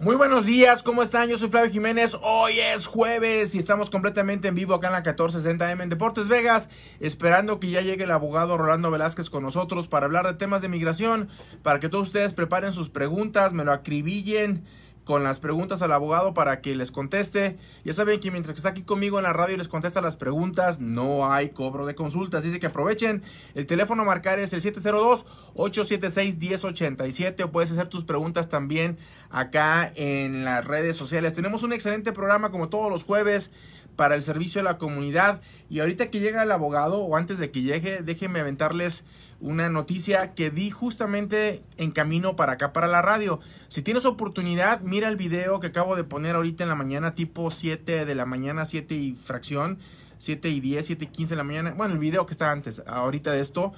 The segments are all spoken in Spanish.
Muy buenos días, ¿cómo están? Yo soy Flavio Jiménez. Hoy es jueves y estamos completamente en vivo acá en la 1460M en Deportes Vegas, esperando que ya llegue el abogado Rolando Velázquez con nosotros para hablar de temas de migración, para que todos ustedes preparen sus preguntas, me lo acribillen con las preguntas al abogado para que les conteste. Ya saben que mientras está aquí conmigo en la radio y les contesta las preguntas, no hay cobro de consultas. Dice que aprovechen. El teléfono a marcar es el 702-876-1087 o puedes hacer tus preguntas también acá en las redes sociales. Tenemos un excelente programa como todos los jueves para el servicio de la comunidad. Y ahorita que llega el abogado o antes de que llegue, déjenme aventarles una noticia que di justamente en camino para acá, para la radio. Si tienes oportunidad, mira el video que acabo de poner ahorita en la mañana, tipo 7 de la mañana, 7 y fracción. 7 y 10, 7 y 15 de la mañana. Bueno, el video que está antes, ahorita de esto.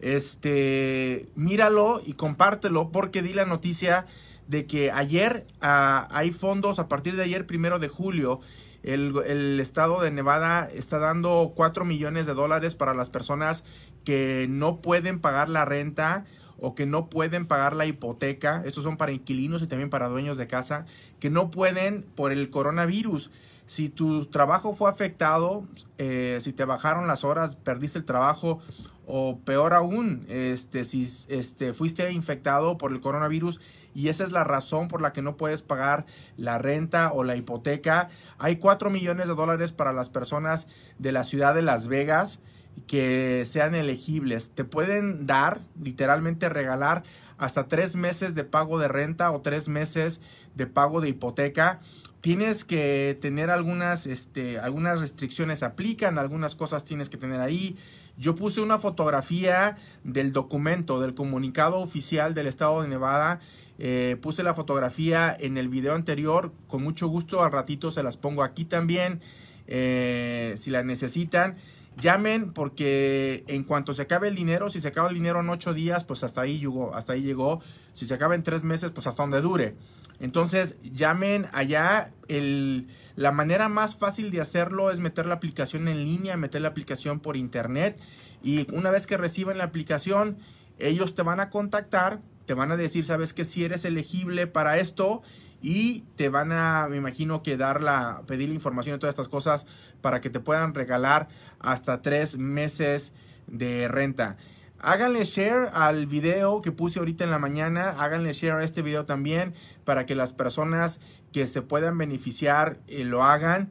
Este, míralo y compártelo porque di la noticia de que ayer hay fondos, a partir de ayer, primero de julio, el, el, estado de Nevada está dando 4 millones de dólares para las personas que no pueden pagar la renta o que no pueden pagar la hipoteca. Estos son para inquilinos y también para dueños de casa que no pueden por el coronavirus. Si tu trabajo fue afectado, eh, si te bajaron las horas, perdiste el trabajo o peor aún, este, si este, fuiste infectado por el coronavirus y esa es la razón por la que no puedes pagar la renta o la hipoteca, hay 4 millones de dólares para las personas de la ciudad de Las Vegas que sean elegibles. Te pueden dar, literalmente regalar, hasta tres meses de pago de renta o tres meses de pago de hipoteca. Tienes que tener algunas, este, algunas restricciones aplican, algunas cosas tienes que tener ahí. Yo puse una fotografía del documento, del comunicado oficial del estado de Nevada. Eh, puse la fotografía en el video anterior. Con mucho gusto, al ratito se las pongo aquí también. Eh, si la necesitan. Llamen porque en cuanto se acabe el dinero, si se acaba el dinero en ocho días, pues hasta ahí llegó, hasta ahí llegó. Si se acaba en tres meses, pues hasta donde dure. Entonces, llamen allá. El, la manera más fácil de hacerlo es meter la aplicación en línea, meter la aplicación por internet. Y una vez que reciban la aplicación, ellos te van a contactar, te van a decir, sabes que si eres elegible para esto y te van a, me imagino que dar la, pedir la información de todas estas cosas para que te puedan regalar hasta tres meses de renta. Háganle share al video que puse ahorita en la mañana, háganle share a este video también para que las personas que se puedan beneficiar eh, lo hagan.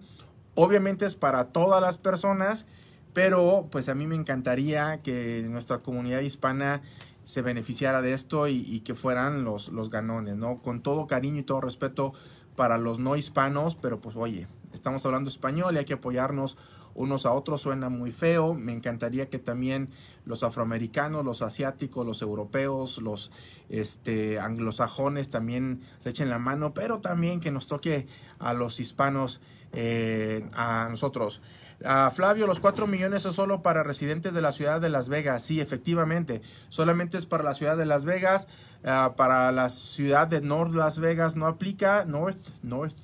Obviamente es para todas las personas, pero pues a mí me encantaría que nuestra comunidad hispana se beneficiara de esto y, que fueran los, los ganones, ¿no? Con todo cariño y todo respeto para los no hispanos, pero pues oye, estamos hablando español y hay que apoyarnos unos a otros, suena muy feo, me encantaría que también los afroamericanos, los asiáticos, los europeos, los este, anglosajones también se echen la mano, pero también que nos toque a los hispanos, eh, a nosotros. Flavio, los 4 millones es solo para residentes de la ciudad de Las Vegas. Sí, efectivamente, solamente es para la ciudad de Las Vegas. Uh, para la ciudad de North Las Vegas no aplica. North, North.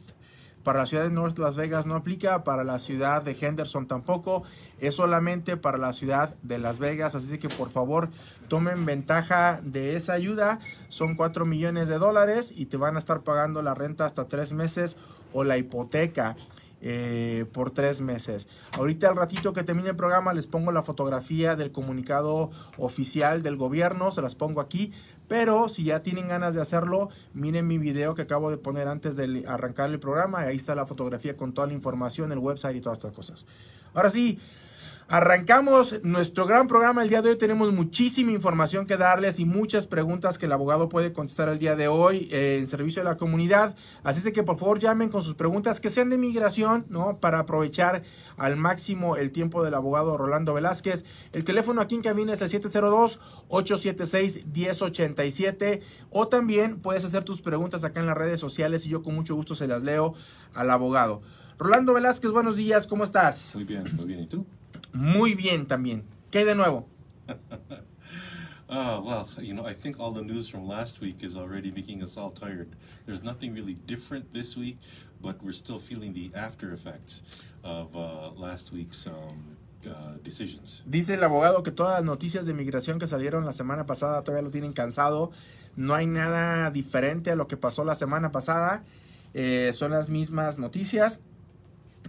Para la ciudad de North Las Vegas no aplica. Para la ciudad de Henderson tampoco. Es solamente para la ciudad de Las Vegas. Así que por favor tomen ventaja de esa ayuda. Son 4 millones de dólares y te van a estar pagando la renta hasta 3 meses o la hipoteca. Eh, por tres meses. Ahorita al ratito que termine el programa les pongo la fotografía del comunicado oficial del gobierno, se las pongo aquí, pero si ya tienen ganas de hacerlo, miren mi video que acabo de poner antes de arrancar el programa, ahí está la fotografía con toda la información, el website y todas estas cosas. Ahora sí, Arrancamos nuestro gran programa el día de hoy. Tenemos muchísima información que darles y muchas preguntas que el abogado puede contestar el día de hoy eh, en servicio de la comunidad. Así es que por favor llamen con sus preguntas que sean de migración, ¿no? Para aprovechar al máximo el tiempo del abogado Rolando Velázquez. El teléfono aquí en cabina es el 702-876-1087 o también puedes hacer tus preguntas acá en las redes sociales y yo con mucho gusto se las leo al abogado. Rolando Velázquez, buenos días, ¿cómo estás? Muy bien, muy bien. ¿Y tú? Muy bien también. ¿Qué hay de nuevo? Oh, well, you know, I think all the news from last week is already making us all tired. There's nothing really different this week, but we're still feeling the after effects of uh, last week's um, uh, decisions. Dice el abogado que todas las noticias de migración que salieron la semana pasada todavía lo tienen cansado. No hay nada diferente a lo que pasó la semana pasada. Eh, son las mismas noticias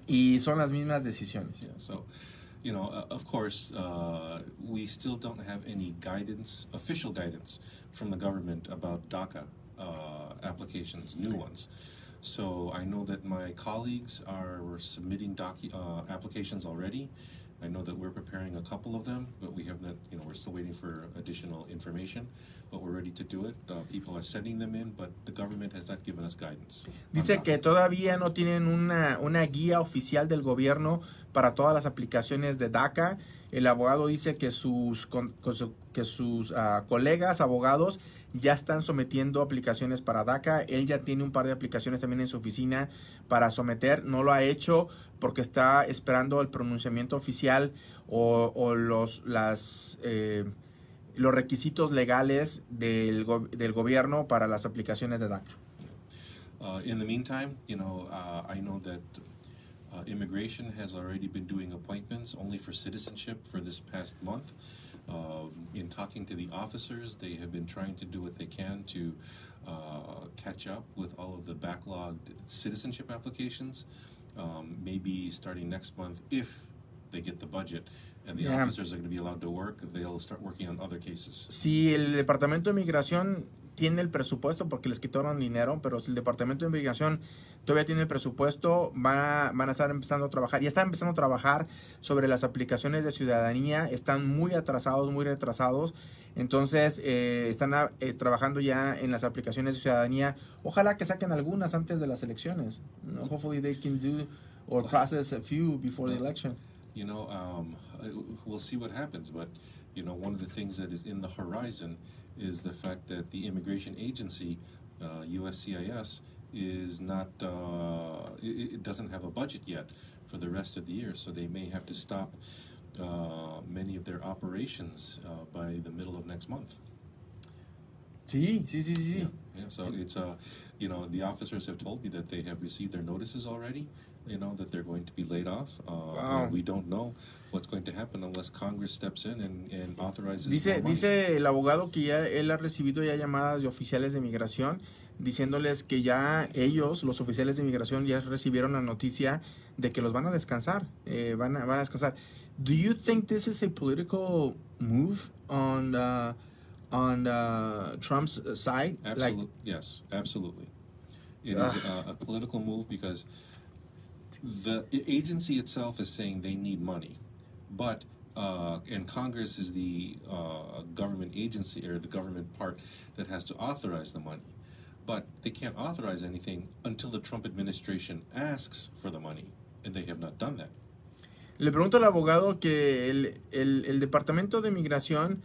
y son las mismas decisiones. Yeah, so, you know, uh, of course, uh, we still don't have any guidance, official guidance from the government about DACA uh, applications, new ones. So I know that my colleagues are submitting docu- uh, applications already. I know that we're preparing a couple of them, but we have not, you know, we're still waiting for additional information. But we're ready to do it. Uh, people are sending them in, but the government has not given us guidance. Dice que todavía no tienen una, una guía oficial del gobierno para todas las aplicaciones de DACA. El abogado dice que sus, con- con su- que sus ah, colegas abogados ya están sometiendo aplicaciones para DACA. Él ya tiene un par de aplicaciones también en su oficina para someter. No lo ha hecho porque está esperando el pronunciamiento oficial o, o los, eh, los requisitos legales del, del gobierno para las aplicaciones de DACA. Uh, in the meantime, you know, uh, I know that uh, immigration has already been doing appointments only for citizenship for this past month. Um, in talking to the officers, they have been trying to do what they can to uh, catch up with all of the backlogged citizenship applications. Um, maybe starting next month, if they get the budget and the Yeah. officers are going to be allowed to work, they'll start working on other cases. si el Departamento de Migración tiene el presupuesto, porque les quitaron dinero, pero si el Departamento de Migración todavía tiene el presupuesto, van a, van a estar empezando a trabajar. Ya están empezando a trabajar sobre las aplicaciones de ciudadanía, están muy atrasados, muy retrasados. Entonces, eh, están ah, eh, trabajando ya en las aplicaciones de ciudadanía. Ojalá que saquen algunas antes de las elecciones. Hopefully they can do or process a few before the election. you know, um, we'll see what happens. But you know, one of the things that is in the horizon is the fact that the immigration agency, uh, USCIS, is not. Uh, it, it doesn't have a budget yet for the rest of the year, so they may have to stop uh, many of their operations uh, by the middle of next month. Sí, sí, sí, sí. Yeah, yeah. So it's uh, you know, the officers have told me that they have received their notices already. You know that they're going to be laid off. Uh, Wow. we don't know what's going to happen unless Congress steps in and, and authorizes. Dice, dice el abogado que ya él ha recibido ya llamadas de oficiales de migración diciéndoles que ya ellos, los oficiales de migración, ya recibieron la noticia de que los van a descansar, eh, van, a, van a descansar. Do you think this is a political move on uh, on uh, Trump's side? Absolutely, yes, absolutely. It is a, a political move because the agency itself is saying they need money, but uh, and Congress is the uh, government agency or the government part that has to authorize the money, but they can't authorize anything until the Trump administration asks for the money, and they have not done that. Le pregunto al abogado que el, el- el Departamento de Migración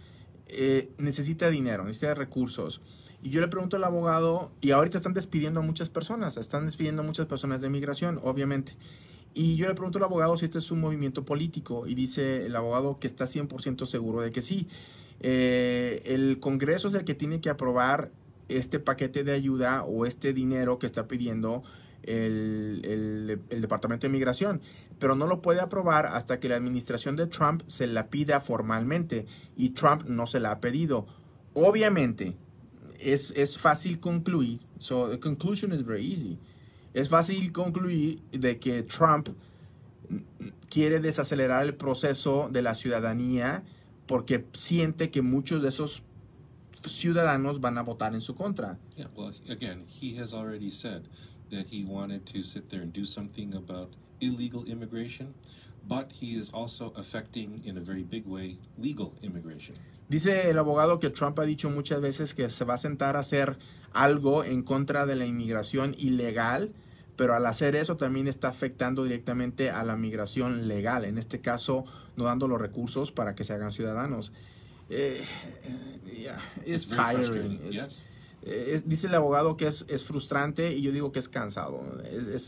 eh, necesita dinero, necesita recursos. Y yo le pregunto al abogado, y ahorita están despidiendo a muchas personas, están despidiendo a muchas personas de migración, obviamente. Y yo le pregunto al abogado si este es un movimiento político, y dice el abogado que está 100% seguro de que sí. Eh, el Congreso es el que tiene que aprobar este paquete de ayuda o este dinero que está pidiendo el, el- el Departamento de Migración, pero no lo puede aprobar hasta que la administración de Trump se la pida formalmente y Trump no se la ha pedido. Obviamente, es, es fácil concluir, so the conclusion is very easy. Es fácil concluir de que Trump quiere desacelerar el proceso de la ciudadanía porque siente que muchos de esos ciudadanos van a votar en su contra. Yeah, well, again, he has already said that he wanted to sit there and do something about illegal immigration, but he is also affecting, in a very big way, legal immigration. Dice el abogado que Trump ha dicho muchas veces que se va a sentar a hacer algo en contra de la inmigración ilegal, pero al hacer eso también está afectando directamente a la migración legal, en este caso no dando los recursos para que se hagan ciudadanos. Eh, yeah, it's tiring. It's- eh, es- dice el abogado que es, es frustrante y yo digo que es cansado,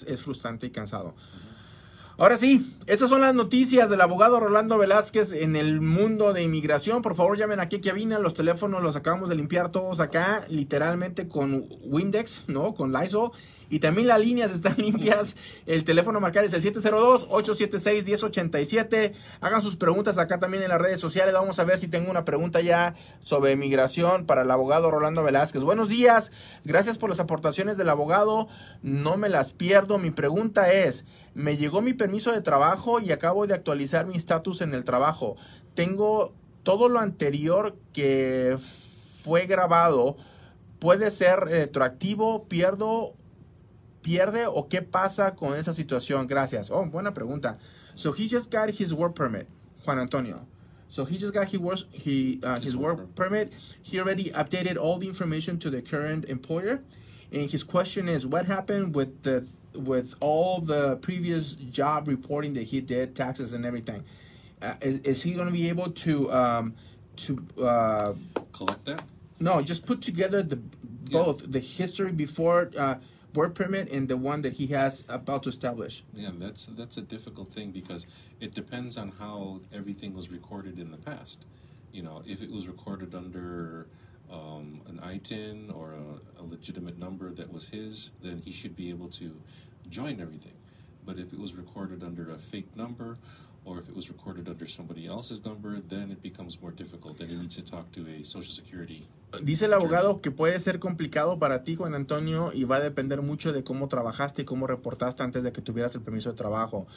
es frustrante y cansado. Ahora sí, esas son las noticias del abogado Rolando Velázquez en el mundo de inmigración. Por favor, llamen aquí a. Los teléfonos los acabamos de limpiar todos acá, literalmente con Windex, ¿no? Con Lysol. Y también las líneas están limpias. El teléfono a marcar es el 702-876-1087. Hagan sus preguntas acá también en las redes sociales. Vamos a ver si tengo una pregunta ya sobre migración para el abogado Rolando Velázquez. Buenos días. Gracias por las aportaciones del abogado. No me las pierdo. Mi pregunta es, me llegó mi permiso de trabajo y acabo de actualizar mi estatus en el trabajo. Tengo todo lo anterior que fue grabado. ¿Puede ser retroactivo? ¿Pierdo pierde o qué pasa con esa situación? Gracias. Oh, buena pregunta. So he just got his work permit, Juan Antonio. So he just got works he uh, his, work permit. He already updated all the information to the current employer, and his question is, what happened with the with all the previous job reporting that he did, taxes and everything? Uh, is, is he going to be able to um, to uh, collect that? No, just put together the both yeah. the history before uh, work permit and the one that he has about to establish. Yeah, that's that's a difficult thing because it depends on how everything was recorded in the past. You know, if it was recorded under um, an ITIN or a, a legitimate number that was his, then he should be able to join everything. But if it was recorded under a fake number or if it was recorded under somebody else's number, then it becomes more difficult and he needs to talk to a social security Dice el abogado que puede ser complicado para ti, Juan Antonio, y va a depender mucho de cómo trabajaste y cómo reportaste antes de que tuvieras el permiso de trabajo.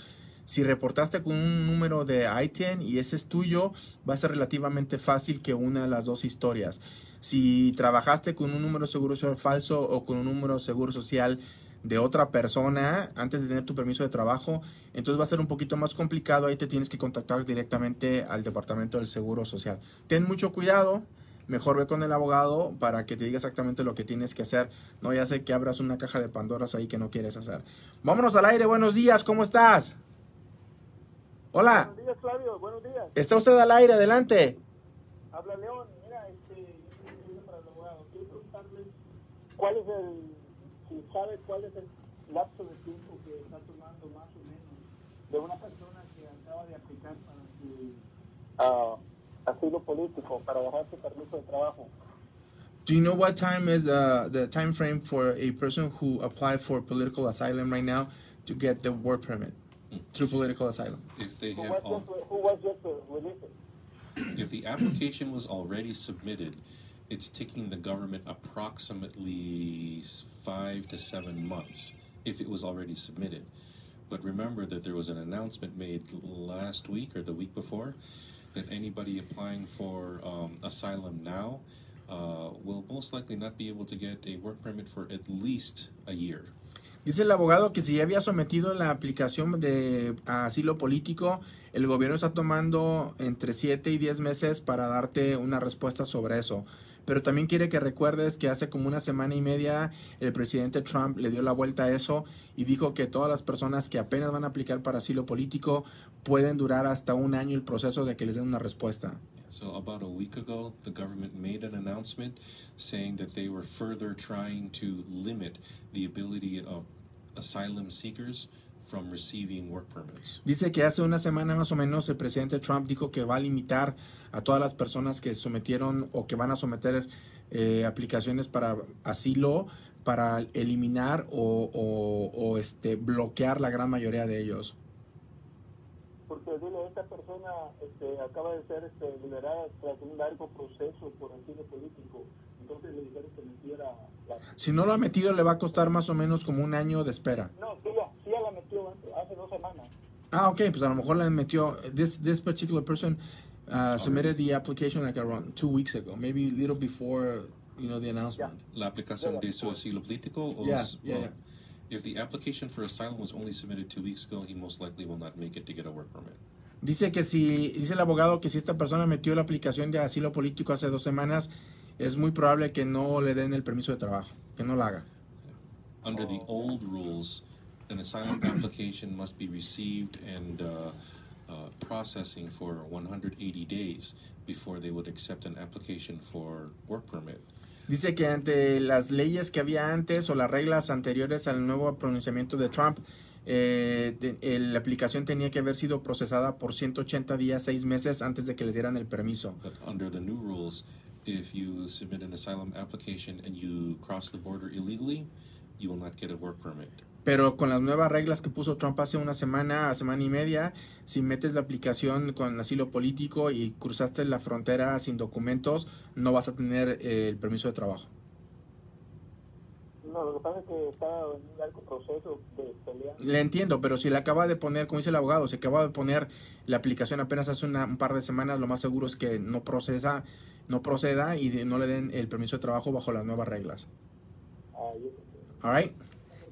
Si reportaste con un número de ITIN y ese es tuyo, va a ser relativamente fácil que una de las dos historias. Si trabajaste con un número seguro social falso o con un número seguro social de otra persona antes de tener tu permiso de trabajo, entonces va a ser un poquito más complicado. Ahí te tienes que contactar directamente al departamento del seguro social. Ten mucho cuidado mejor ve con el abogado para que te diga exactamente lo que tienes que hacer. No ya sé que abras una caja de Pandoras ahí que no quieres hacer. Vámonos al aire, buenos días, ¿cómo estás? Hola. Buenos días, Flavio, buenos días. Está usted al aire, adelante. Habla León, mira, este, para el abogado, quiero preguntarle cuál es el, si sabe cuál es el lapso de tiempo que está tomando más o menos de una persona que acaba de aplicar para su... Uh, asilo político para agarrar su permiso de trabajo. Do you know what time is uh, the time frame for a person who applied for political asylum right now to get the work permit through political asylum? If they Who have was all, just, who was just uh, released? if the application was already submitted, it's taking the government approximately five to seven months if it was already submitted. But remember that there was an announcement made last week or the week before that anybody applying for um, asylum now uh, will most likely not be able to get a work permit for at least a year. Dice el abogado que si ya había sometido la aplicación de asilo político, el gobierno está tomando entre 7 y 10 meses para darte una respuesta sobre eso. Pero también quiere que recuerdes que hace como una semana y media el presidente Trump le dio la vuelta a eso y dijo que todas las personas que apenas van a aplicar para asilo político pueden durar hasta un año el proceso de que les den una respuesta. So about a week ago, the government made an announcement saying that they were further trying to limit the ability of asylum seekers from receiving work permits. Dice que hace una semana más o menos el presidente Trump dijo que va a limitar a todas las personas que sometieron o que van a someter eh, aplicaciones para asilo para eliminar o, o- o, este, bloquear la gran mayoría de ellos. Porque dile, esta persona este, acaba de ser este, liberada tras un largo proceso por asilo político. Entonces le dijeron que metiera la... Si no lo ha metido le va a costar más o menos como un año de espera. No, sí, ya, sí ya la metió antes, hace dos semanas. Ah, ok, pues a lo mejor le metió. This this particular person uh, submitted the application like around two weeks ago, maybe a little before you know the announcement. La aplicación de su asilo político o Yeah, yeah, yeah. If the application for asylum was only submitted two weeks ago, he most likely will not make it to get a work permit. Dice que si dice el abogado que si esta persona metió la aplicación de asilo político hace dos semanas, es muy probable que no le den el permiso de trabajo, que no lo haga. Under the old rules, an asylum application must be received and uh, uh, processing for 180 days before they would accept an application for work permit. Dice que ante las leyes que había antes o las reglas anteriores al nuevo pronunciamiento de Trump, eh, eh, la aplicación tenía que haber sido procesada por 180 días, 6 meses antes de que les dieran el permiso. But under the new rules, if you submit an asylum application and you cross the border illegally, you will not get a work permit. Pero con las nuevas reglas que puso Trump hace una semana, semana y media, si metes la aplicación con asilo político y cruzaste la frontera sin documentos, no vas a tener eh, el permiso de trabajo. No, lo que pasa es que está en un largo proceso de pelea. Le entiendo, pero si le acaba de poner, como dice el abogado, se acaba de poner la aplicación apenas hace una- un par de semanas, lo más seguro es que no procesa, no proceda y no le den el permiso de trabajo bajo las nuevas reglas. Ah, All right.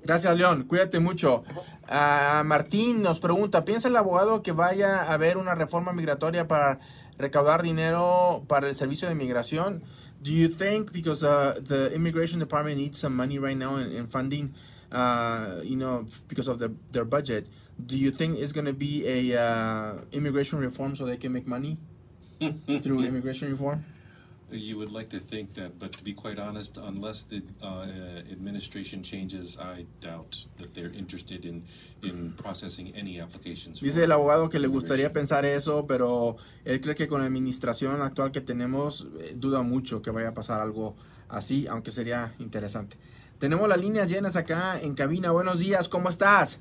Gracias, León. Cuídate mucho. Ah, Martín nos pregunta, ¿piensa el abogado que vaya a haber una reforma migratoria para recaudar dinero para el servicio de migración? Do you think because uh, the immigration department needs some money right now in, in funding, uh, you know, because of the, their budget, do you think it's going to be a uh, immigration reform so they can make money through immigration reform? You would like to think that, but to be quite honest, unless the uh, administration changes, I doubt that they're interested in, in processing any applications. Dice for el abogado que le gustaría pensar eso, pero él cree que con la administración actual que tenemos eh, duda mucho que vaya a pasar algo así, aunque sería interesante. Tenemos las líneas llenas acá en cabina. Buenos días, ¿cómo estás?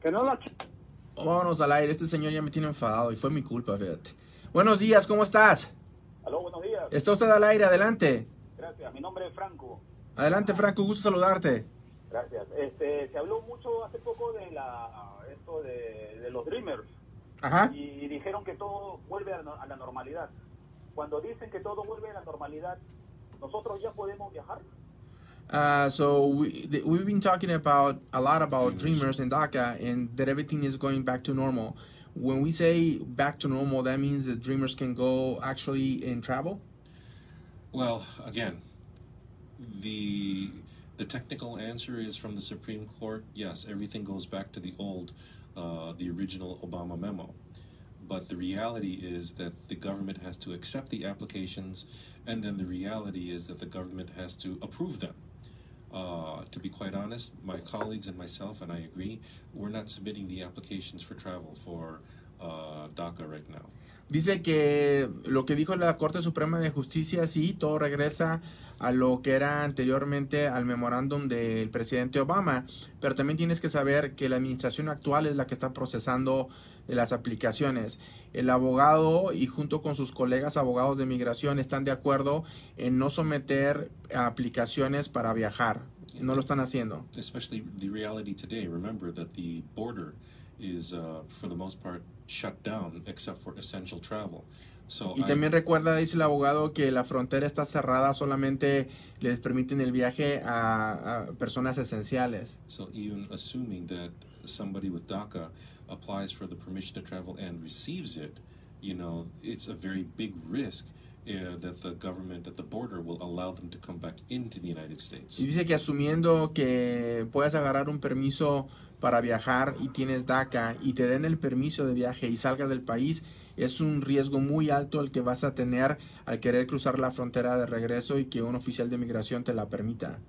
Que no la Vámonos al aire. Este señor ya me tiene enfadado y fue mi culpa, fíjate. Buenos días, ¿cómo estás? Está usted al aire, adelante. Gracias. Mi nombre es Franco. Adelante, Franco, gusto saludarte. Gracias. Este, se habló mucho hace poco de la esto de, de los Dreamers Ajá. y dijeron que todo vuelve a, la- a la normalidad. Cuando dicen que todo vuelve a la normalidad, nosotros ya podemos viajar. Uh, so we th- we've been talking about a lot about Dreamers. And DACA, and that everything is going back to normal. When we say back to normal, that means that Dreamers can go actually and travel. Well, again, the the technical answer is from the Supreme Court. Yes, everything goes back to the old, uh, the original Obama memo. But the reality is that the government has to accept the applications, and then the reality is that the government has to approve them. Uh, to be quite honest, my colleagues and myself, and I agree, we're not submitting the applications for travel for uh, DACA right now. Dice que lo que dijo la Corte Suprema de Justicia, sí, todo regresa a lo que era anteriormente al memorándum del presidente Obama, pero también tienes que saber que la administración actual es la que está procesando las aplicaciones. El abogado y junto con sus colegas abogados de migración están de acuerdo en no someter aplicaciones para viajar. No lo están haciendo. especially the reality today. Remember that the border is, uh, for the most part, shut down except for essential travel. So Y también recuerda, dice el abogado, que la frontera está cerrada, solamente les permiten el viaje a, a personas esenciales. so even assuming that somebody with DACA applies for the permission to travel and receives it, you know, it's a very big risk uh, that the government at the border will allow them to come back into the United States. Y dice que asumiendo que puedes agarrar un permiso para viajar y tienes DACA y te den el permiso de viaje y salgas del país, es un riesgo muy alto el que vas a tener al querer cruzar la frontera de regreso y que un oficial de migración te la permita.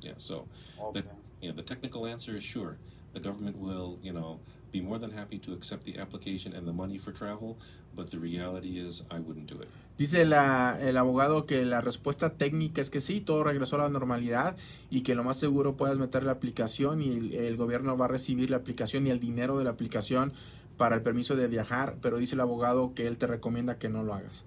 Yeah, so Okay. the, yeah, the technical answer is sure. The government will, you know, be more than happy to accept the application and the money for travel, but the reality is I wouldn't do it. Dice la- el abogado que la respuesta técnica es que sí, todo regresó a la normalidad y que lo más seguro puedes meter la aplicación y el, el gobierno va a recibir la aplicación y el dinero de la aplicación para el permiso de viajar, pero dice el abogado que él te recomienda que no lo hagas.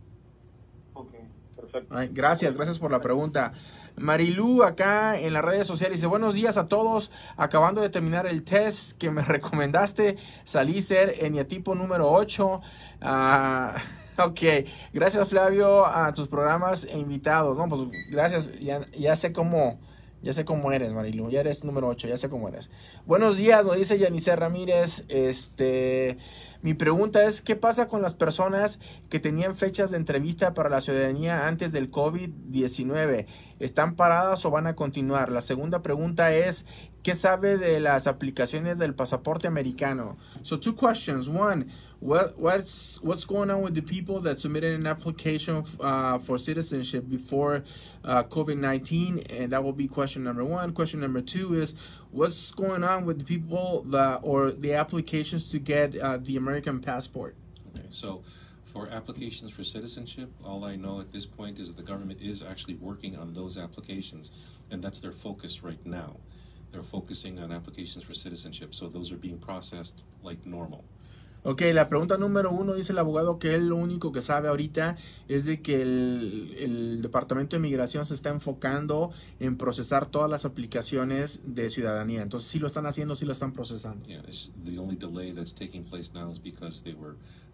Ok, perfecto. Ay, gracias, gracias por la pregunta. Marilu acá en las redes sociales dice buenos días a todos, acabando de terminar el test que me recomendaste, salí ser eniatipo número 8. Ah, ok, gracias Flavio a tus programas e invitados. No, pues gracias, ya, ya sé cómo, ya sé cómo eres Marilu, ya eres número 8, ya sé cómo eres. Buenos días, nos dice Yanice Ramírez, este... Mi pregunta es, ¿qué pasa con las personas que tenían fechas de entrevista para la ciudadanía antes del COVID-19? ¿Están paradas o van a continuar? La segunda pregunta es, ¿qué sabe de las aplicaciones del pasaporte americano? So two questions. One, what, what's what's going on with the people that submitted an application uh, for citizenship before uh, COVID-19? And that will be question number one. Question number two is, what's going on with the people that or the applications to get uh, the American passport? Okay, so for applications for citizenship, all I know at this point is that the government is actually working on those applications, and that's their focus right now. They're focusing on applications for citizenship, so those are being processed like normal. Ok, la pregunta número uno dice el abogado que él lo único que sabe ahorita es de que el, Departamento de Migración se está enfocando en procesar todas las aplicaciones de ciudadanía. Entonces sí lo están haciendo, sí lo están procesando. Yeah, the only delay that's taking place now is because they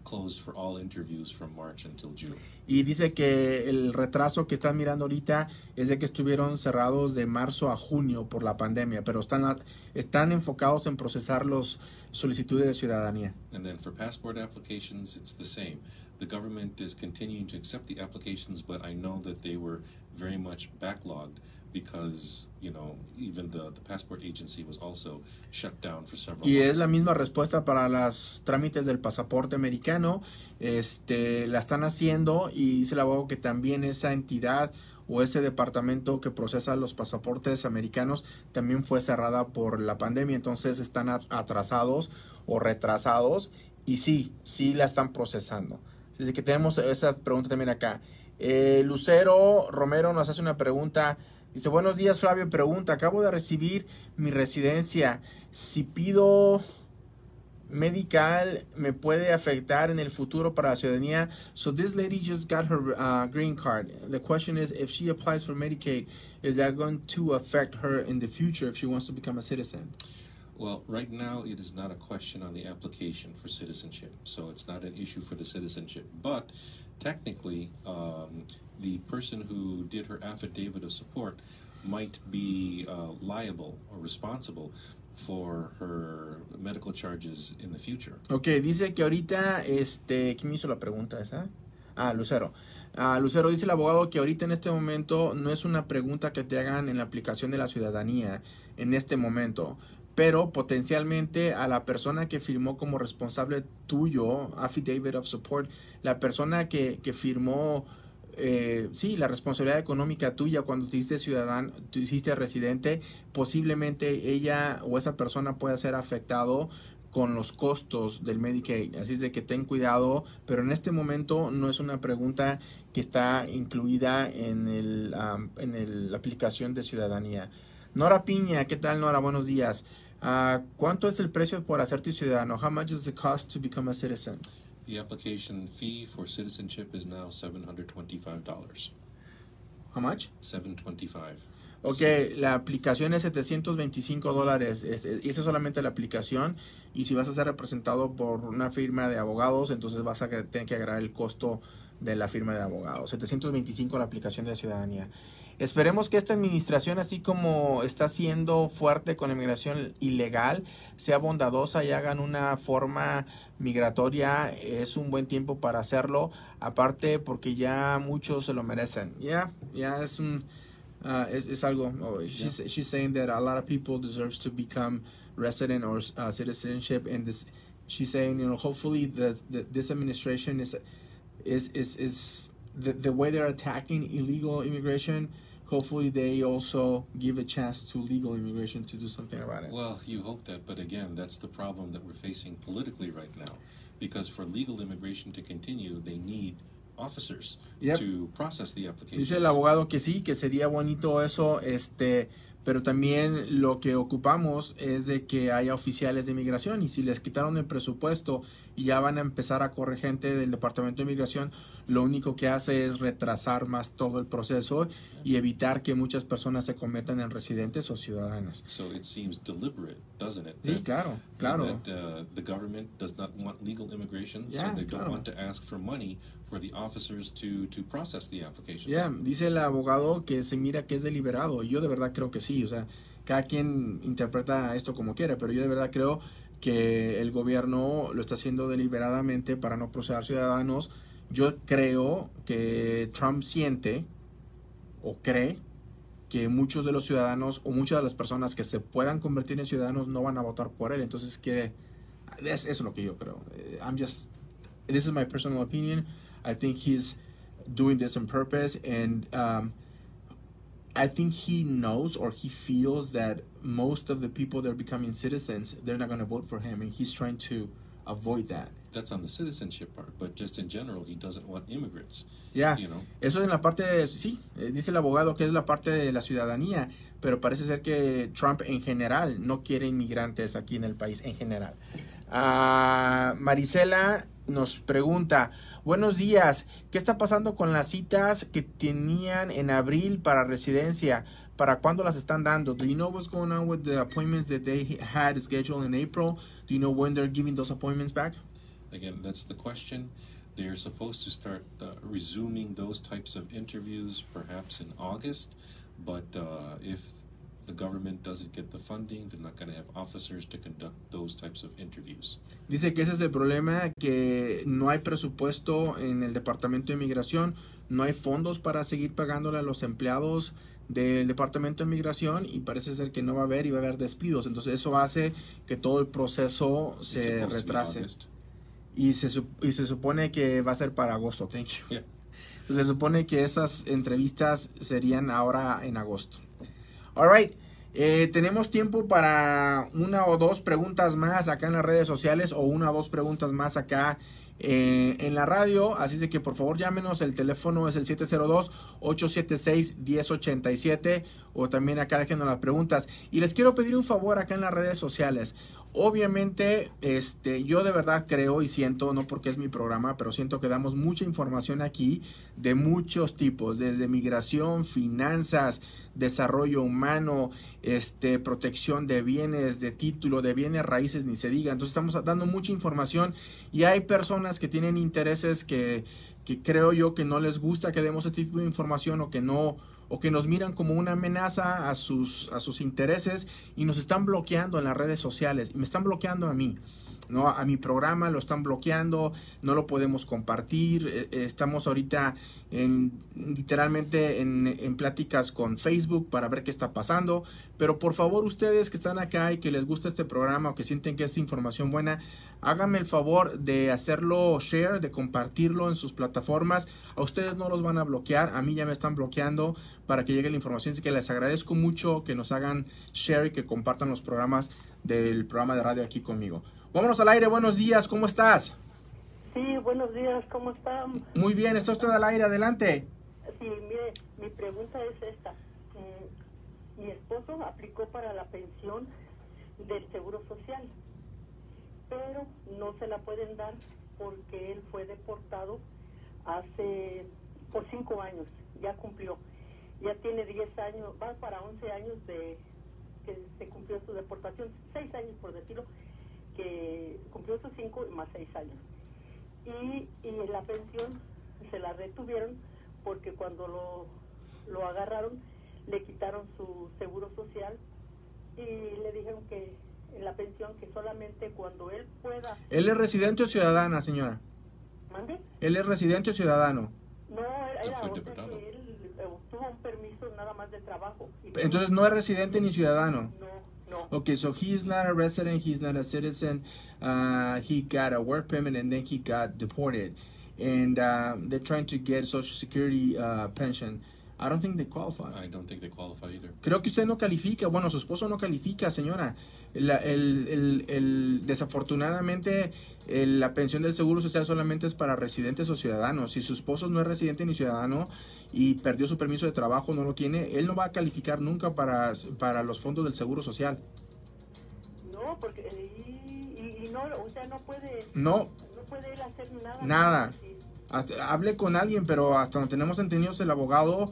closed for all interviews from March until June. Y dice que el retraso que están mirando ahorita es de que estuvieron cerrados de marzo a junio por la pandemia, pero están, están enfocados en procesar los solicitudes de ciudadanía. And then for passport applications, it's the same. The government is continuing to accept the applications, but I know that they were very much backlogged because you know even the, the passport agency was also shut down for several y es la misma respuesta para los trámites del pasaporte americano. Este la están haciendo y dice el abogado que también esa entidad o ese departamento que procesa los pasaportes americanos también fue cerrada por la pandemia. Entonces están atrasados o retrasados y sí sí la están procesando. Así que tenemos esa pregunta también acá. Eh, Lucero Romero nos hace una pregunta Dice, buenos días Flavio, pregunta, acabo de recibir mi residencia. Si pido medical, ¿me puede afectar en el futuro para la ciudadanía? So this lady just got her uh, green card. The question is, if she applies for Medicaid, is that going to affect her in the future if she wants to become a citizen? Well, right now it is not a question on the application for citizenship, so it's not an issue for the citizenship. But technically, um, the person who did her affidavit of support might be uh, liable or responsible for her medical charges in the future. Ok, dice que ahorita, este, ¿quién hizo la pregunta esa? Ah, Lucero. Ah, Lucero dice el abogado que ahorita en este momento no es una pregunta que te hagan en la aplicación de la ciudadanía en este momento, pero potencialmente a la persona que firmó como responsable tuyo, affidavit of support, la persona que, que firmó eh, sí, la responsabilidad económica tuya cuando te hiciste ciudadano, te hiciste residente, posiblemente ella o esa persona pueda ser afectado con los costos del Medicaid. Así es de que ten cuidado, pero en este momento no es una pregunta que está incluida en, el, um, en el, la aplicación de ciudadanía. Nora Piña, ¿qué tal Nora? Buenos días. Uh, ¿Cuánto es el precio por hacerte ciudadano? How much is the cost to become a citizen? The application fee for citizenship is now $725. How much? 725. Ok, la aplicación es 725 dólares. Y esa es solamente la aplicación. Y si vas a ser representado por una firma de abogados, entonces vas a tener que agregar el costo de la firma de abogados. 725 la aplicación de ciudadanía. Esperemos que esta administración, así como está siendo fuerte con la inmigración ilegal, sea bondadosa y hagan una forma migratoria. Es un buen tiempo para hacerlo. Aparte, porque ya muchos se lo merecen. Ya, ya es un. Uh, es, es, algo. Oh, she's, yeah. she's saying that a lot of people deserves to become resident or uh, citizenship, and this. She's saying, you know, hopefully the, the this administration is is is is the the way they're attacking illegal immigration hopefully they also give a chance to legal immigration to do something about it. Well, you hope that, but again, that's the problem that we're facing politically right now. Because for legal immigration to continue, they need officers yep. to process the applications. Dice el abogado que sí, que sería bonito eso, este, pero también lo que ocupamos es de que haya oficiales de inmigración y si les quitaron el presupuesto y ya van a empezar a correr gente del Departamento de Inmigración, lo único que hace es retrasar más todo el proceso y evitar que muchas personas se conviertan en residentes o ciudadanas. So it seems deliberate, doesn't it? Sí, claro, claro. That uh, the government does not want legal immigration, yeah, so they don't claro. want to ask for money for the officers to, to process the applications. Yeah, dice el abogado que se mira que es deliberado. Yo de verdad creo que sí, o sea, cada quien interpreta esto como quiere, pero yo de verdad creo que el gobierno lo está haciendo deliberadamente para no procesar ciudadanos. Yo creo que Trump siente o cree que muchos de los ciudadanos o muchas de las personas que se puedan convertir en ciudadanos no van a votar por él. Entonces, que es, eso es lo que yo creo. Eh, I'm just, this is my personal opinion. I think he's doing this on purpose, and um, I think he knows or he feels that most of the people that are becoming citizens, they're not going to vote for him, and he's trying to avoid that. That's on the citizenship part, but just in general, he doesn't want immigrants. Ya, You know, eso en la parte, de, sí, eh, dice el abogado que es la parte de la ciudadanía, pero parece ser que Trump en general no quiere inmigrantes aquí en el país, en general. Ah, Marisela nos pregunta, buenos días, ¿qué está pasando con las citas que tenían en abril para residencia? ¿Para cuándo las están dando? Do you know what's going on with the appointments that they had scheduled in April? Do you know when they're giving those appointments back? again, that's the question. They're supposed to start uh, resuming those types of interviews perhaps in August, but uh, if the government doesn't get the funding, they're not going to have officers to conduct those types of interviews. Dice que ese es el problema, que no hay presupuesto en el Departamento de Migración, no hay fondos para seguir pagándole a los empleados del Departamento de Migración y parece ser que no va a haber y va a haber despidos. Entonces eso hace que todo el proceso se retrase. Y se, y se supone que va a ser para agosto. Thank you. Yeah. Entonces se supone que esas entrevistas serían ahora en agosto. Alright. Eh, tenemos tiempo para una o dos preguntas más acá en las redes sociales o una o dos preguntas más acá eh, en la radio. Así de que por favor llámenos. El teléfono es el 702-876-1087 o también acá déjenos las preguntas. Y les quiero pedir un favor acá en las redes sociales. Obviamente, este, yo de verdad creo y siento, no porque es mi programa, pero siento que damos mucha información aquí de muchos tipos, desde migración, finanzas, desarrollo humano, este, protección de bienes, de título, de bienes raíces, ni se diga. Entonces estamos dando mucha información y hay personas que tienen intereses que, que creo yo que no les gusta que demos este tipo de información o que no o que nos miran como una amenaza a sus, a sus intereses y nos están bloqueando en las redes sociales y me están bloqueando a mí. ¿No? A mi programa lo están bloqueando, no lo podemos compartir. eh, eh, Estamos ahorita en, literalmente en, en pláticas con Facebook para ver qué está pasando. Pero por favor, ustedes que están acá y que les gusta este programa o que sienten que es información buena, háganme el favor de hacerlo share, de compartirlo en sus plataformas. A ustedes no los van a bloquear, a mí ya me están bloqueando para que llegue la información. Así que les agradezco mucho que nos hagan share y que compartan los programas del programa de radio aquí conmigo. Vámonos al aire, buenos días, ¿cómo estás? Sí, buenos días, ¿cómo están? Muy bien, está usted al aire, adelante. Sí, mire, mi pregunta es esta. Mm, Mi esposo aplicó para la pensión del Seguro Social, pero no se la pueden dar porque él fue deportado hace por cinco años, ya cumplió. Ya tiene 10 años, va para 11 años de que se cumplió su deportación, 6 años por decirlo, que cumplió sus 5 más 6 años. Y, y la pensión se la retuvieron porque cuando lo, lo agarraron le quitaron su seguro social y le dijeron que en la pensión que solamente cuando él pueda ¿Él es residente o ciudadana, señora? mande ¿Él es residente o ciudadano? no era, era él eh, obtuvo un permiso nada más de trabajo y Entonces no es residente ni ciudadano. no no Okay, so he is not a resident, he's not a citizen. Uh, he got a work permit and then he got deported. And uh, they're trying to get Social Security uh, pension. I don't think they qualify. I don't think they qualify either. Creo que usted no califica, bueno, su esposo no califica, señora. La- el, el- el- desafortunadamente, el- la pensión del Seguro Social solamente es para residentes o ciudadanos. Si su esposo no es residente ni ciudadano y perdió su permiso de trabajo, no lo tiene, él no va a calificar nunca para, para los fondos del Seguro Social. no porque y, y- y no o sea no puede No, no puede él hacer nada Nada. Hasta- hable con alguien, pero hasta donde tenemos entendido el abogado,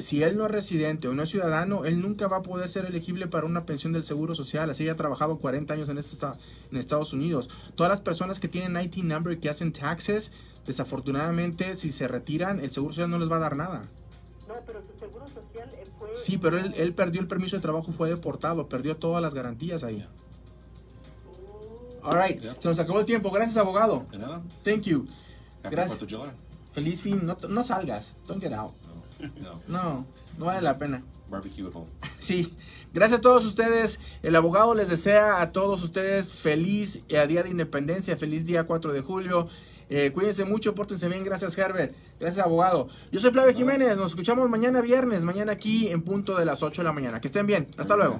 si él no es residente o no es ciudadano, él nunca va a poder ser elegible para una pensión del Seguro Social. Así ha trabajado 40 años en, este, en Estados Unidos. Todas las personas que tienen IT number y que hacen taxes, desafortunadamente, si se retiran, el Seguro Social no les va a dar nada. no pero su seguro social eh, fue Sí, pero él, él perdió el permiso de trabajo, fue deportado, perdió todas las garantías ahí. All right, se nos acabó el tiempo. Gracias, abogado. De nada. Thank you. Happy Gracias. 4th of July. Feliz fin. No, no salgas. Don't get out. No. No. Vale la pena. Barbecue at home. Sí, gracias a todos ustedes. El abogado les desea a todos ustedes feliz eh, Día de Independencia, feliz día 4 de julio. Eh, cuídense mucho, pórtense bien. Gracias, Herbert. Gracias, abogado. Yo soy Flavio Jiménez. Nos escuchamos mañana viernes, mañana aquí en punto de las 8 de la mañana. Que estén bien. Hasta luego.